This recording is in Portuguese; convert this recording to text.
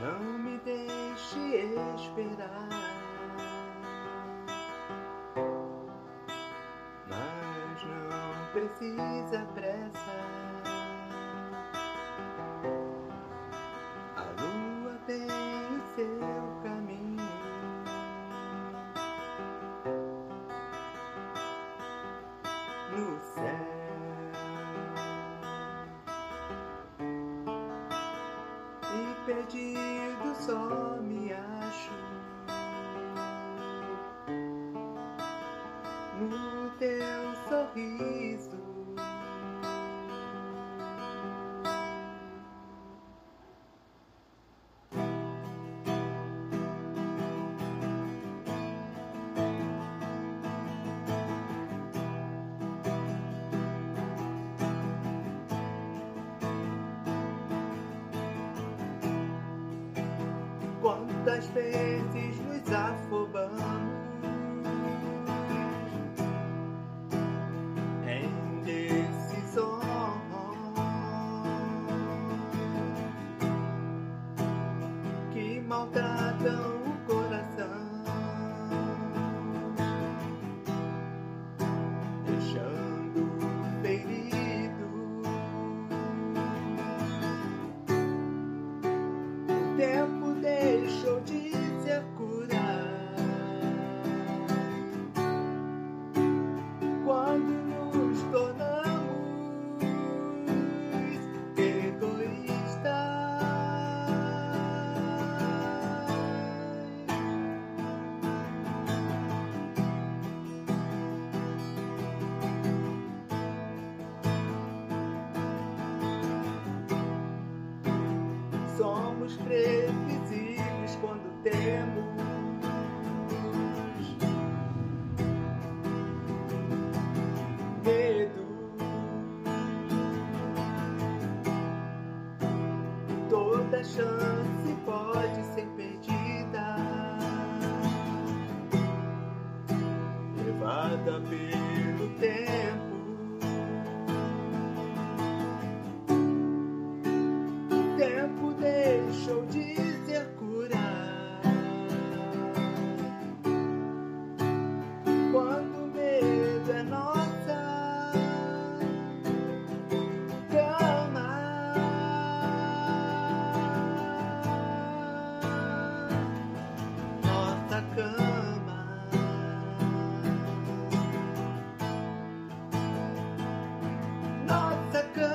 Não me deixe esperar. Mas não precisa pressa. perdido só me acho. das verdes nos afirma. special Nossa cama.